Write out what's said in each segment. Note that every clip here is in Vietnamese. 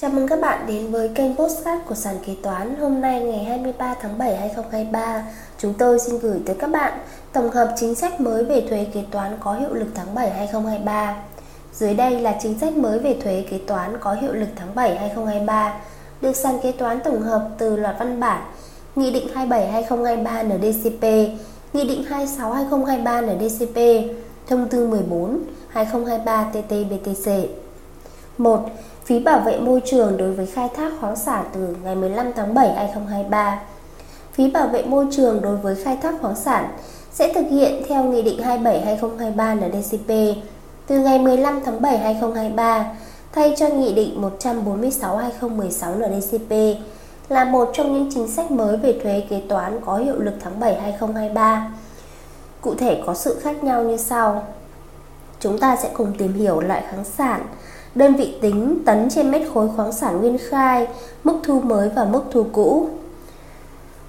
Chào mừng các bạn đến với kênh Postcard của Sàn Kế Toán. Hôm nay ngày 23 tháng 7 2023 Chúng tôi xin gửi tới các bạn tổng hợp chính sách mới về thuế kế toán có hiệu lực tháng 7 2023 Dưới đây là chính sách mới về thuế kế toán có hiệu lực tháng 7 2023 Được Sàn Kế Toán tổng hợp từ loạt văn bản Nghị định 27 2023 NDCP Nghị định 26 2023 NDCP Thông tư 14 2023 TT-BTC 1. Phí bảo vệ môi trường đối với khai thác khoáng sản từ ngày 15 tháng 7 2023. Phí bảo vệ môi trường đối với khai thác khoáng sản sẽ thực hiện theo Nghị định 27/2023 NDCP từ ngày 15 tháng 7 2023 thay cho Nghị định 146/2016 NDCP là một trong những chính sách mới về thuế kế toán có hiệu lực tháng 7 2023. Cụ thể có sự khác nhau như sau. Chúng ta sẽ cùng tìm hiểu loại khoáng sản đơn vị tính tấn trên mét khối khoáng sản nguyên khai, mức thu mới và mức thu cũ.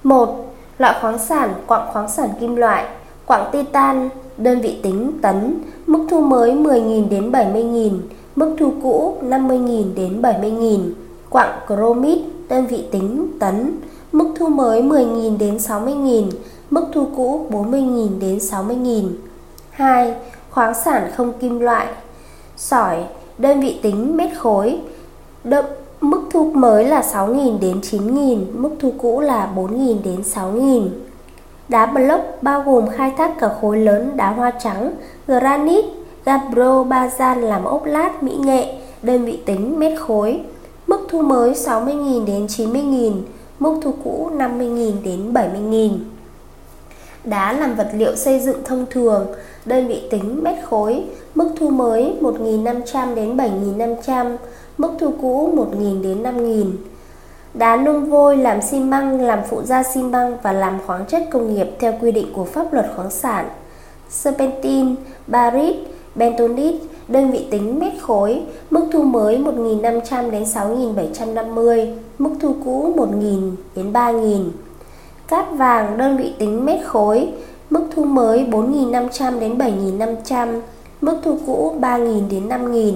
1. Loại khoáng sản quặng khoáng sản kim loại, quặng titan, đơn vị tính tấn, mức thu mới 10.000 đến 70.000, mức thu cũ 50.000 đến 70.000. Quặng chromit, đơn vị tính tấn, mức thu mới 10.000 đến 60.000, mức thu cũ 40.000 đến 60.000. 2. Khoáng sản không kim loại, sỏi, đơn vị tính mét khối. Đậm, mức thu mới là 6.000 đến 9.000, mức thu cũ là 4.000 đến 6.000. Đá block bao gồm khai thác cả khối lớn đá hoa trắng, granite, gabbro, bazan làm ốp lát, mỹ nghệ, đơn vị tính mét khối. Mức thu mới 60.000 đến 90.000, mức thu cũ 50.000 đến 70.000. Đá làm vật liệu xây dựng thông thường, đơn vị tính mét khối, mức thu mới 1.500 đến 7.500, mức thu cũ 1.000 đến 5.000. Đá nung vôi làm xi măng, làm phụ gia xi măng và làm khoáng chất công nghiệp theo quy định của pháp luật khoáng sản. Serpentin, barit, bentonite, đơn vị tính mét khối, mức thu mới 1.500 đến 6.750, mức thu cũ 1.000 đến 3.000. Cát vàng đơn vị tính mét khối, mức thu mới 4.500 đến 7.500, mức thu cũ 3.000 đến 5.000.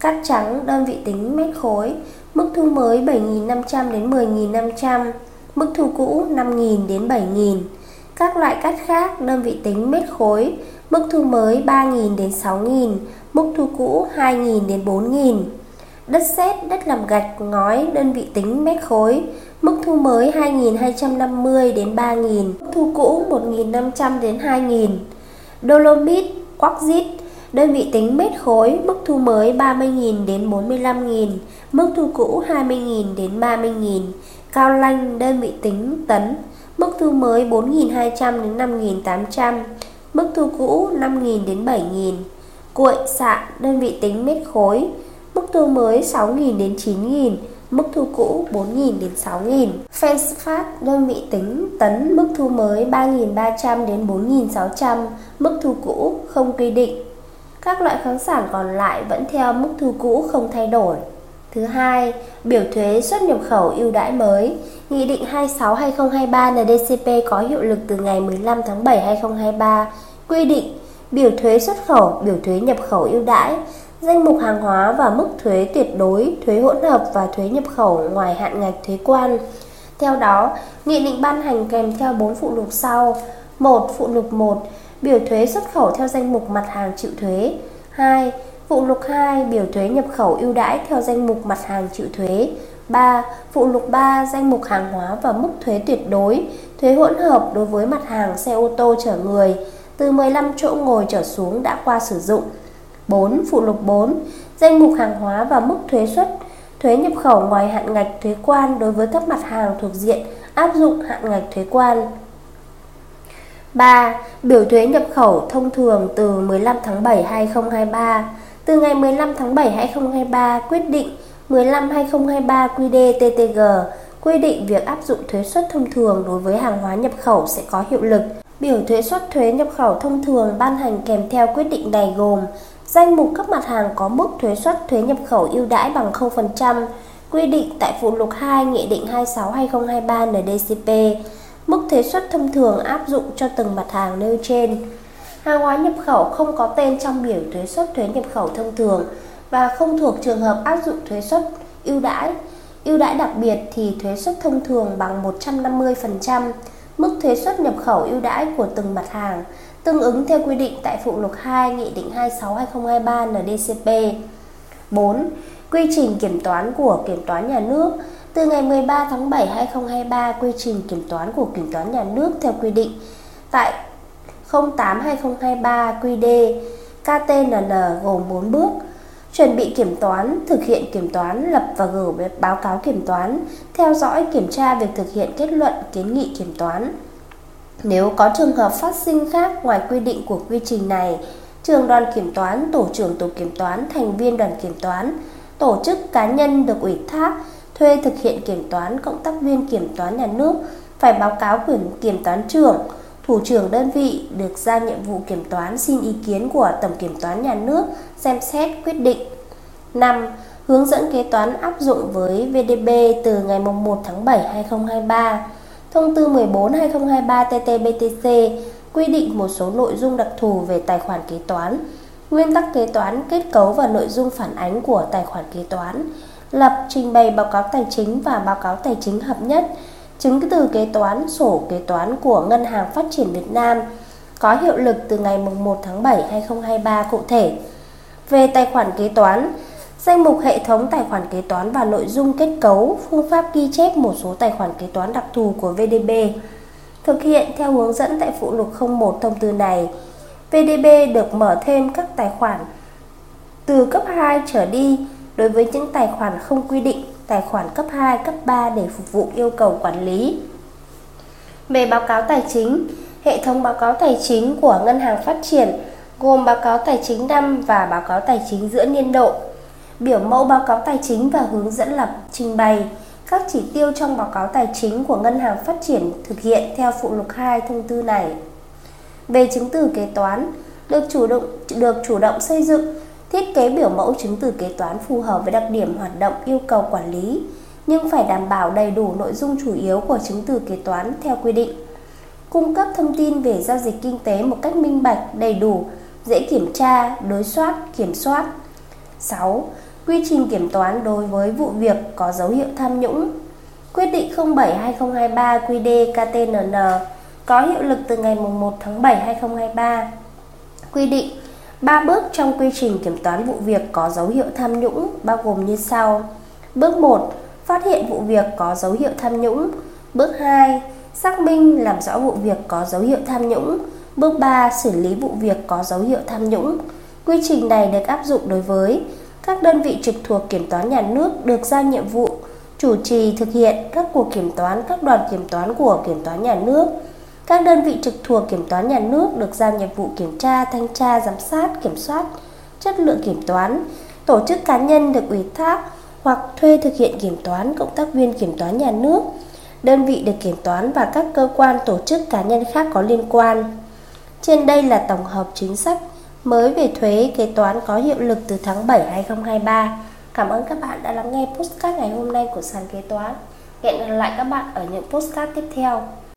Cát trắng đơn vị tính mét khối, mức thu mới 7.500 đến 10.500, mức thu cũ 5.000 đến 7.000. Các loại cát khác đơn vị tính mét khối, mức thu mới 3.000 đến 6.000, mức thu cũ 2.000 đến 4.000. Đất sét, đất làm gạch, ngói đơn vị tính mét khối, Mức thu mới 2.250 đến 3.000, mức thu cũ 1.500 đến 2.000. Dolomit, dít, đơn vị tính mét khối, mức thu mới 30.000 đến 45.000, mức thu cũ 20.000 đến 30.000. Cao lanh, đơn vị tính tấn, mức thu mới 4.200 đến 5.800, mức thu cũ 5.000 đến 7.000. Cuội xạ, đơn vị tính mét khối, mức thu mới 6.000 đến 9.000, mức thu cũ 4.000 đến 6.000. Phosphate đơn vị tính tấn mức thu mới 3.300 đến 4.600, mức thu cũ không quy định. Các loại khoáng sản còn lại vẫn theo mức thu cũ không thay đổi. Thứ hai, biểu thuế xuất nhập khẩu ưu đãi mới. Nghị định 26/2023 NDCP có hiệu lực từ ngày 15 tháng 7 2023, quy định biểu thuế xuất khẩu, biểu thuế nhập khẩu ưu đãi danh mục hàng hóa và mức thuế tuyệt đối, thuế hỗn hợp và thuế nhập khẩu ngoài hạn ngạch thuế quan. Theo đó, nghị định ban hành kèm theo 4 phụ lục sau. 1. Phụ lục 1 biểu thuế xuất khẩu theo danh mục mặt hàng chịu thuế. 2. Phụ lục 2 biểu thuế nhập khẩu ưu đãi theo danh mục mặt hàng chịu thuế. 3. Phụ lục 3 danh mục hàng hóa và mức thuế tuyệt đối, thuế hỗn hợp đối với mặt hàng xe ô tô chở người từ 15 chỗ ngồi trở xuống đã qua sử dụng 4. Phụ lục 4 Danh mục hàng hóa và mức thuế xuất thuế nhập khẩu ngoài hạn ngạch thuế quan đối với các mặt hàng thuộc diện áp dụng hạn ngạch thuế quan. 3. Biểu thuế nhập khẩu thông thường từ 15 tháng 7 2023. Từ ngày 15 tháng 7 2023, quyết định 15 2023 QĐ-TTG quy định việc áp dụng thuế suất thông thường đối với hàng hóa nhập khẩu sẽ có hiệu lực. Biểu thuế suất thuế nhập khẩu thông thường ban hành kèm theo quyết định này gồm Danh mục các mặt hàng có mức thuế suất thuế nhập khẩu ưu đãi bằng 0% quy định tại phụ lục 2 Nghị định 26/2023 NDCP. Mức thuế suất thông thường áp dụng cho từng mặt hàng nêu trên. Hàng hóa nhập khẩu không có tên trong biểu thuế suất thuế nhập khẩu thông thường và không thuộc trường hợp áp dụng thuế suất ưu đãi. Ưu đãi đặc biệt thì thuế suất thông thường bằng 150% mức thuế suất nhập khẩu ưu đãi của từng mặt hàng, tương ứng theo quy định tại phụ lục 2 Nghị định 26/2023 NDCP. 4. Quy trình kiểm toán của Kiểm toán nhà nước từ ngày 13 tháng 7 2023 quy trình kiểm toán của Kiểm toán nhà nước theo quy định tại 08 2023 QD KTNN gồm 4 bước chuẩn bị kiểm toán, thực hiện kiểm toán, lập và gửi báo cáo kiểm toán, theo dõi kiểm tra việc thực hiện kết luận kiến nghị kiểm toán. Nếu có trường hợp phát sinh khác ngoài quy định của quy trình này, trường đoàn kiểm toán, tổ trưởng tổ kiểm toán, thành viên đoàn kiểm toán, tổ chức cá nhân được ủy thác thuê thực hiện kiểm toán, cộng tác viên kiểm toán nhà nước phải báo cáo quyền kiểm toán trưởng, thủ trưởng đơn vị được giao nhiệm vụ kiểm toán xin ý kiến của tổng kiểm toán nhà nước xem xét quyết định. 5. Hướng dẫn kế toán áp dụng với VDB từ ngày 1 tháng 7 2023. Thông tư 14 2023 TT-BTC quy định một số nội dung đặc thù về tài khoản kế toán, nguyên tắc kế toán, kết cấu và nội dung phản ánh của tài khoản kế toán, lập trình bày báo cáo tài chính và báo cáo tài chính hợp nhất, chứng từ kế toán, sổ kế toán của Ngân hàng Phát triển Việt Nam có hiệu lực từ ngày 1 tháng 7 2023 cụ thể. Về tài khoản kế toán, danh mục hệ thống tài khoản kế toán và nội dung kết cấu, phương pháp ghi chép một số tài khoản kế toán đặc thù của VDB. Thực hiện theo hướng dẫn tại phụ lục 01 thông tư này, VDB được mở thêm các tài khoản từ cấp 2 trở đi đối với những tài khoản không quy định, tài khoản cấp 2, cấp 3 để phục vụ yêu cầu quản lý. Về báo cáo tài chính, hệ thống báo cáo tài chính của Ngân hàng Phát triển gồm báo cáo tài chính năm và báo cáo tài chính giữa niên độ, biểu mẫu báo cáo tài chính và hướng dẫn lập trình bày các chỉ tiêu trong báo cáo tài chính của Ngân hàng Phát triển thực hiện theo phụ lục 2 thông tư này. Về chứng từ kế toán, được chủ động được chủ động xây dựng thiết kế biểu mẫu chứng từ kế toán phù hợp với đặc điểm hoạt động yêu cầu quản lý, nhưng phải đảm bảo đầy đủ nội dung chủ yếu của chứng từ kế toán theo quy định. Cung cấp thông tin về giao dịch kinh tế một cách minh bạch, đầy đủ, dễ kiểm tra, đối soát, kiểm soát. 6. Quy trình kiểm toán đối với vụ việc có dấu hiệu tham nhũng. Quyết định 07/2023 QĐ KTNN có hiệu lực từ ngày 1 tháng 7 2023. Quy định ba bước trong quy trình kiểm toán vụ việc có dấu hiệu tham nhũng bao gồm như sau. Bước 1. Phát hiện vụ việc có dấu hiệu tham nhũng. Bước 2. Xác minh làm rõ vụ việc có dấu hiệu tham nhũng. Bước 3. Xử lý vụ việc có dấu hiệu tham nhũng. Quy trình này được áp dụng đối với các đơn vị trực thuộc kiểm toán nhà nước được giao nhiệm vụ chủ trì thực hiện các cuộc kiểm toán, các đoàn kiểm toán của kiểm toán nhà nước các đơn vị trực thuộc kiểm toán nhà nước được giao nhiệm vụ kiểm tra, thanh tra, giám sát, kiểm soát chất lượng kiểm toán. Tổ chức cá nhân được ủy thác hoặc thuê thực hiện kiểm toán cộng tác viên kiểm toán nhà nước, đơn vị được kiểm toán và các cơ quan tổ chức cá nhân khác có liên quan. Trên đây là tổng hợp chính sách mới về thuế kế toán có hiệu lực từ tháng 7 2023. Cảm ơn các bạn đã lắng nghe postcard ngày hôm nay của sàn kế toán. Hẹn gặp lại các bạn ở những postcard tiếp theo.